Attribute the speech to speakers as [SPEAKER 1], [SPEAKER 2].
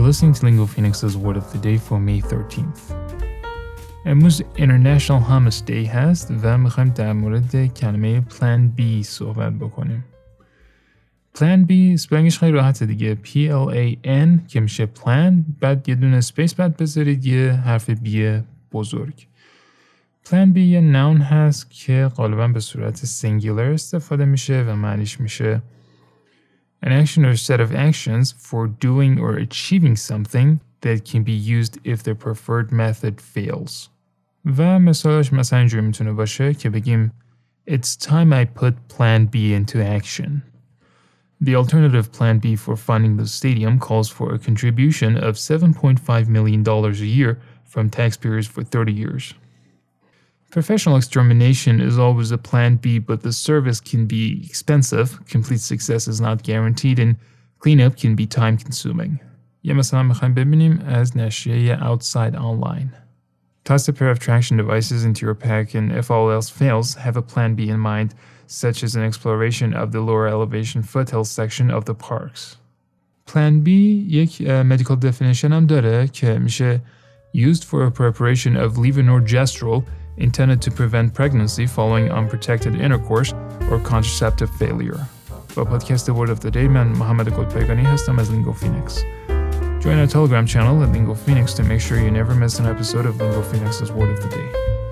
[SPEAKER 1] listening to Lingo Phoenix's Word of the Day for May 13th. امروز International Hummus Day هست و می‌خوایم در مورد کلمه Plan B صحبت بکنیم. Plan B سپلنگش خیلی راحته دیگه P-L-A-N که میشه Plan بعد یه دونه سپیس بعد بذارید یه حرف B بزرگ. Plan B یه noun هست که غالبا به صورت singular استفاده میشه و معنیش میشه an action or set of actions for doing or achieving something that can be used if the preferred method fails. و مثالش مثلا اینجوری میتونه باشه که بگیم It's time I put plan B into action. The alternative plan B for funding the stadium calls for a contribution of $7.5 million a year from taxpayers for 30 years. Professional extermination is always a plan B, but the service can be expensive, complete success is not guaranteed, and cleanup can be time consuming. یه مثلا میخوایم ببینیم از نشریه Outside Online. Toss a pair of traction devices into your pack and if all else fails, have a plan B in mind, such as an exploration of the lower elevation foothills section of the parks. Plan B یک medical definition هم داره که میشه used for a preparation of levonorgestrel intended to prevent pregnancy following unprotected intercourse or contraceptive failure. با پادکست Word of the Day من محمد گلپیگانی هستم از Lingo Phoenix. Join our Telegram channel at Lingo Phoenix to make sure you never miss an episode of Lingo Phoenix's Word of the Day.